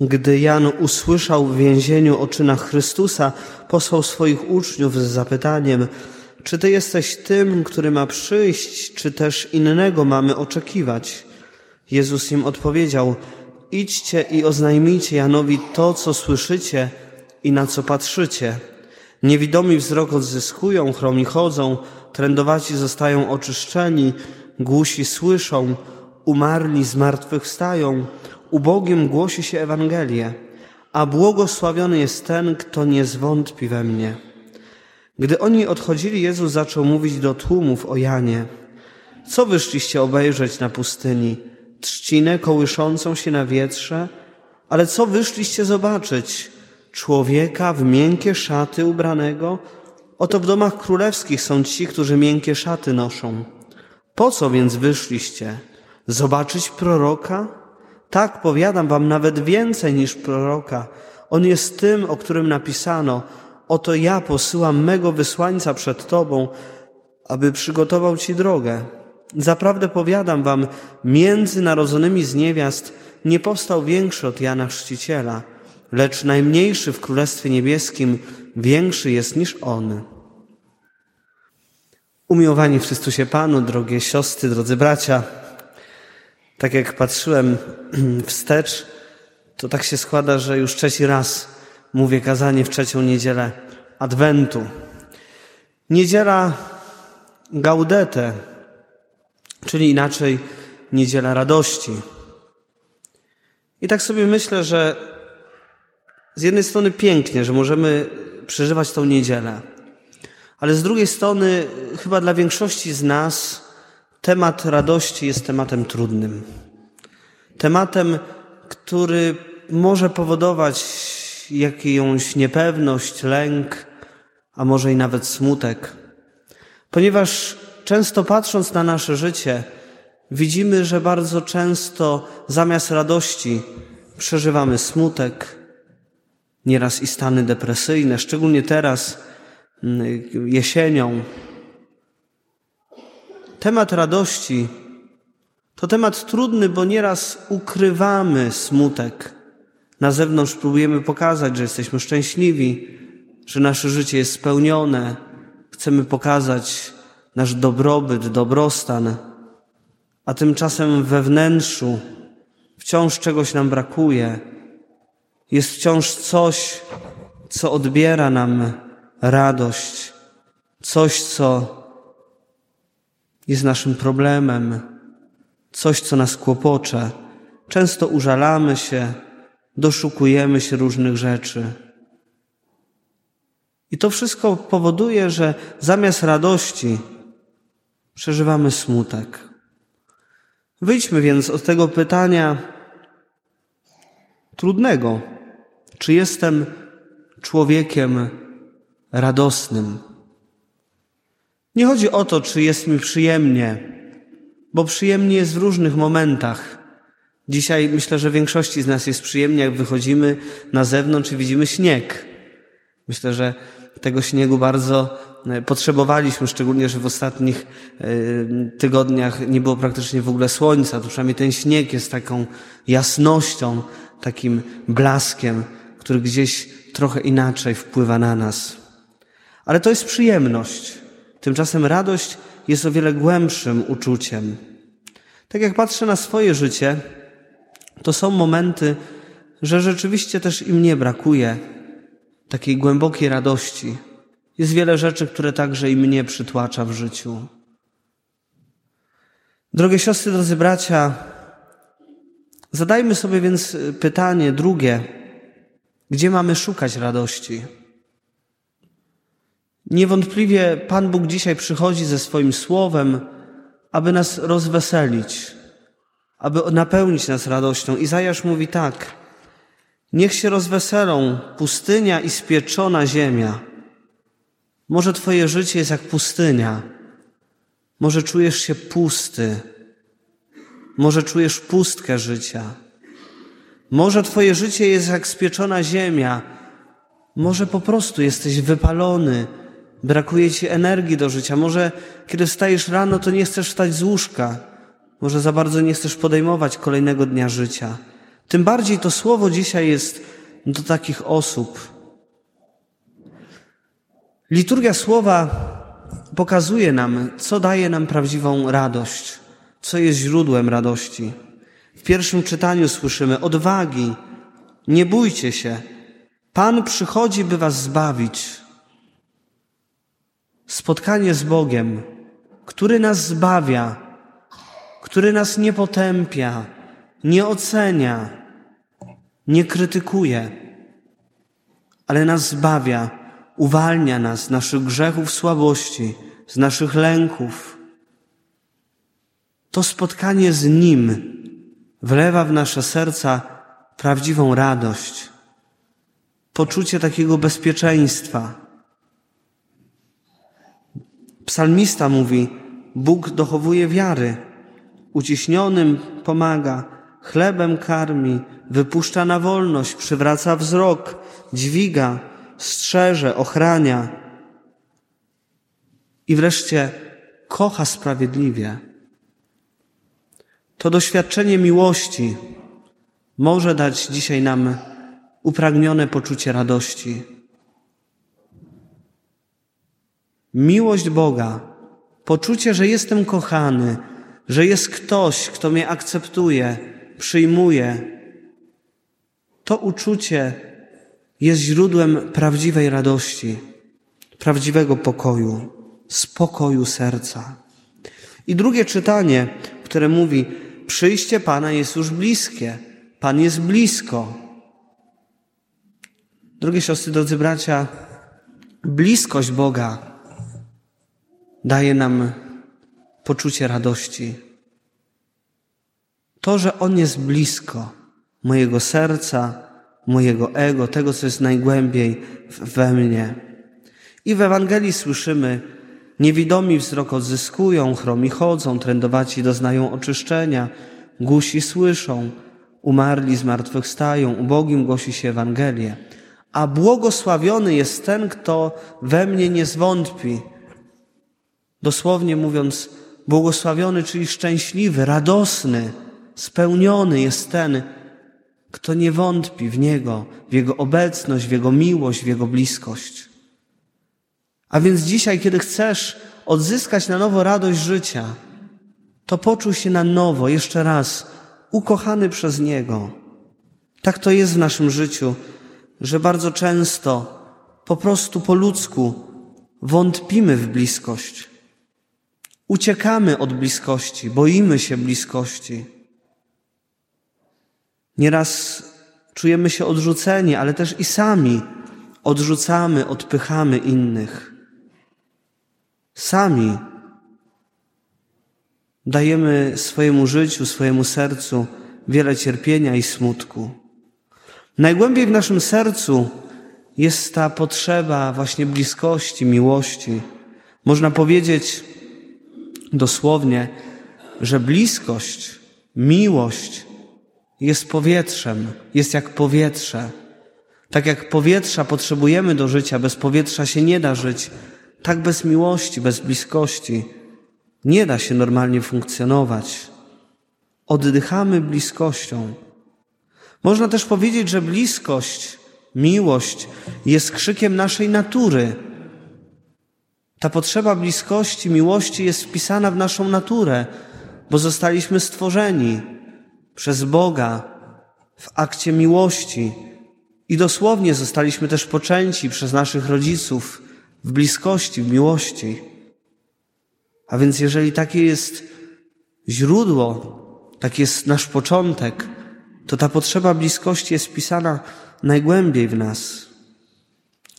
Gdy Jan usłyszał w więzieniu o czynach Chrystusa, posłał swoich uczniów z zapytaniem, czy Ty jesteś tym, który ma przyjść, czy też innego mamy oczekiwać? Jezus im odpowiedział, idźcie i oznajmijcie Janowi to, co słyszycie i na co patrzycie. Niewidomi wzrok odzyskują, chromi chodzą, trędowaci zostają oczyszczeni, głusi słyszą, umarli z martwych wstają, ubogim głosi się Ewangelię, a błogosławiony jest ten, kto nie zwątpi we mnie. Gdy oni odchodzili, Jezus zaczął mówić do tłumów o Janie. Co wyszliście obejrzeć na pustyni? Trzcinę kołyszącą się na wietrze? Ale co wyszliście zobaczyć? Człowieka w miękkie szaty ubranego? Oto w domach królewskich są ci, którzy miękkie szaty noszą. Po co więc wyszliście? Zobaczyć proroka? Tak, powiadam wam, nawet więcej niż proroka. On jest tym, o którym napisano: Oto ja posyłam mego wysłańca przed tobą, aby przygotował ci drogę. Zaprawdę powiadam wam, między narodzonymi z niewiast nie powstał większy od Jana Chrzciciela, lecz najmniejszy w Królestwie Niebieskim większy jest niż on. Umiłowani w Chrystusie Panu, drogie siostry, drodzy bracia, tak jak patrzyłem wstecz, to tak się składa, że już trzeci raz mówię kazanie w trzecią niedzielę Adwentu. Niedziela Gaudete, czyli inaczej niedziela radości. I tak sobie myślę, że z jednej strony pięknie, że możemy przeżywać tą niedzielę, ale z drugiej strony chyba dla większości z nas temat radości jest tematem trudnym. Tematem, który może powodować jakąś niepewność, lęk, a może i nawet smutek. Ponieważ często patrząc na nasze życie, widzimy, że bardzo często zamiast radości przeżywamy smutek, nieraz i stany depresyjne, szczególnie teraz, mm, jesienią. Temat radości to temat trudny, bo nieraz ukrywamy smutek. Na zewnątrz próbujemy pokazać, że jesteśmy szczęśliwi, że nasze życie jest spełnione. Chcemy pokazać nasz dobrobyt, dobrostan, a tymczasem we wnętrzu wciąż czegoś nam brakuje. Jest wciąż coś, co odbiera nam radość, coś, co jest naszym problemem, coś, co nas kłopocze. Często użalamy się, doszukujemy się różnych rzeczy. I to wszystko powoduje, że zamiast radości przeżywamy smutek. Wyjdźmy więc od tego pytania trudnego. Czy jestem człowiekiem radosnym? Nie chodzi o to, czy jest mi przyjemnie, bo przyjemnie jest w różnych momentach. Dzisiaj myślę, że większości z nas jest przyjemnie, jak wychodzimy na zewnątrz i widzimy śnieg. Myślę, że tego śniegu bardzo e, potrzebowaliśmy, szczególnie, że w ostatnich e, tygodniach nie było praktycznie w ogóle słońca. To przynajmniej ten śnieg jest taką jasnością, takim blaskiem, który gdzieś trochę inaczej wpływa na nas. Ale to jest przyjemność. Tymczasem radość jest o wiele głębszym uczuciem. Tak jak patrzę na swoje życie, to są momenty, że rzeczywiście też im nie brakuje takiej głębokiej radości. Jest wiele rzeczy, które także i mnie przytłacza w życiu. Drogie siostry, drodzy bracia, zadajmy sobie więc pytanie drugie: gdzie mamy szukać radości? Niewątpliwie Pan Bóg dzisiaj przychodzi ze swoim słowem, aby nas rozweselić, aby napełnić nas radością. Izajasz mówi tak: Niech się rozweselą pustynia i spieczona ziemia. Może Twoje życie jest jak pustynia. Może czujesz się pusty. Może czujesz pustkę życia. Może Twoje życie jest jak spieczona ziemia. Może po prostu jesteś wypalony, brakuje Ci energii do życia. Może kiedy wstajesz rano, to nie chcesz wstać z łóżka. Może za bardzo nie chcesz podejmować kolejnego dnia życia. Tym bardziej to słowo dzisiaj jest do takich osób. Liturgia słowa pokazuje nam, co daje nam prawdziwą radość, co jest źródłem radości. W pierwszym czytaniu słyszymy odwagi, nie bójcie się. Pan przychodzi, by was zbawić. Spotkanie z Bogiem, który nas zbawia, który nas nie potępia, nie ocenia, nie krytykuje, ale nas zbawia, uwalnia nas z naszych grzechów, słabości, z naszych lęków. To spotkanie z Nim wlewa w nasze serca prawdziwą radość, poczucie takiego bezpieczeństwa. Psalmista mówi: Bóg dochowuje wiary, uciśnionym pomaga, chlebem karmi, wypuszcza na wolność, przywraca wzrok, dźwiga, strzeże, ochrania. I wreszcie kocha sprawiedliwie. To doświadczenie miłości może dać dzisiaj nam upragnione poczucie radości. Miłość Boga, poczucie, że jestem kochany, że jest ktoś, kto mnie akceptuje, przyjmuje, to uczucie jest źródłem prawdziwej radości, prawdziwego pokoju, spokoju serca. I drugie czytanie, które mówi: Przyjście Pana jest już bliskie, Pan jest blisko. Drogie siostry, drodzy bracia, bliskość Boga daje nam poczucie radości. To, że On jest blisko mojego serca, mojego ego, tego, co jest najgłębiej we mnie. I w Ewangelii słyszymy, niewidomi wzrok odzyskują, chromi chodzą, trędowaci doznają oczyszczenia, gusi słyszą, umarli zmartwychwstają, ubogim głosi się Ewangelię. A błogosławiony jest ten, kto we mnie nie zwątpi. Dosłownie mówiąc, błogosławiony, czyli szczęśliwy, radosny, spełniony jest ten, kto nie wątpi w Niego, w Jego obecność, w Jego miłość, w Jego bliskość. A więc dzisiaj, kiedy chcesz odzyskać na nowo radość życia, to poczuj się na nowo, jeszcze raz, ukochany przez Niego. Tak to jest w naszym życiu, że bardzo często po prostu po ludzku wątpimy w bliskość. Uciekamy od bliskości, boimy się bliskości. Nieraz czujemy się odrzuceni, ale też i sami odrzucamy, odpychamy innych. Sami dajemy swojemu życiu, swojemu sercu wiele cierpienia i smutku. Najgłębiej w naszym sercu jest ta potrzeba właśnie bliskości, miłości. Można powiedzieć dosłownie, że bliskość, miłość jest powietrzem, jest jak powietrze. Tak jak powietrza potrzebujemy do życia, bez powietrza się nie da żyć, tak bez miłości, bez bliskości nie da się normalnie funkcjonować. Oddychamy bliskością. Można też powiedzieć, że bliskość, miłość jest krzykiem naszej natury. Ta potrzeba bliskości, miłości jest wpisana w naszą naturę, bo zostaliśmy stworzeni przez Boga w akcie miłości i dosłownie zostaliśmy też poczęci przez naszych rodziców w bliskości, w miłości. A więc jeżeli takie jest źródło, taki jest nasz początek, to ta potrzeba bliskości jest wpisana najgłębiej w nas.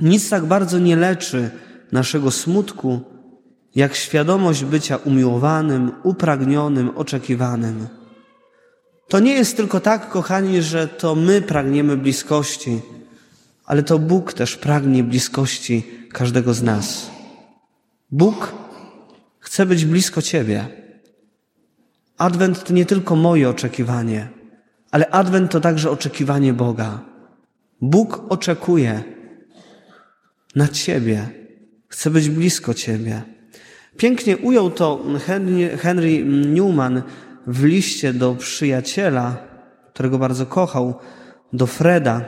Nic tak bardzo nie leczy naszego smutku, jak świadomość bycia umiłowanym, upragnionym, oczekiwanym. To nie jest tylko tak, kochani, że to my pragniemy bliskości, ale to Bóg też pragnie bliskości każdego z nas. Bóg chce być blisko Ciebie. Adwent to nie tylko moje oczekiwanie, ale Adwent to także oczekiwanie Boga. Bóg oczekuje na Ciebie, chce być blisko Ciebie. Pięknie ujął to Henry Newman w liście do przyjaciela, którego bardzo kochał, do Freda,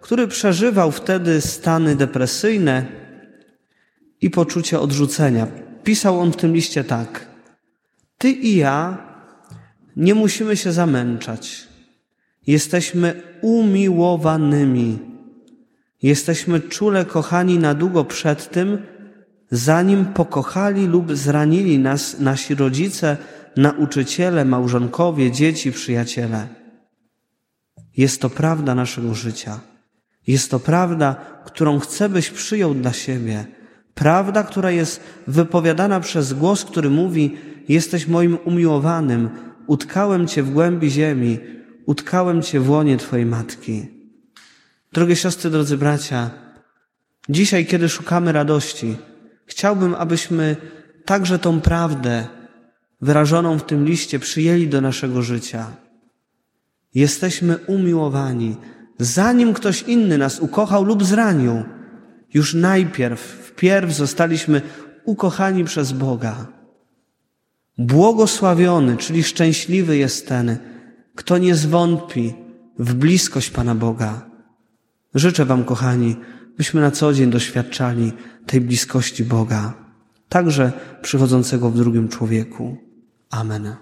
który przeżywał wtedy stany depresyjne i poczucie odrzucenia. Pisał on w tym liście tak: Ty i ja nie musimy się zamęczać. Jesteśmy umiłowanymi. Jesteśmy czule kochani na długo przed tym, zanim pokochali lub zranili nas nasi rodzice, nauczyciele, małżonkowie, dzieci, przyjaciele. Jest to prawda naszego życia. Jest to prawda, którą chcę, byś przyjął dla siebie. Prawda, która jest wypowiadana przez głos, który mówi: Jesteś moim umiłowanym, utkałem Cię w głębi ziemi, utkałem Cię w łonie Twojej matki. Drogie siostry, drodzy bracia, dzisiaj, kiedy szukamy radości, chciałbym, abyśmy także tą prawdę wyrażoną w tym liście przyjęli do naszego życia. Jesteśmy umiłowani, zanim ktoś inny nas ukochał lub zranił. Już najpierw, wpierw zostaliśmy ukochani przez Boga. Błogosławiony, czyli szczęśliwy jest ten, kto nie zwątpi w bliskość Pana Boga. Życzę Wam, kochani, byśmy na co dzień doświadczali tej bliskości Boga, także przychodzącego w drugim człowieku. Amen.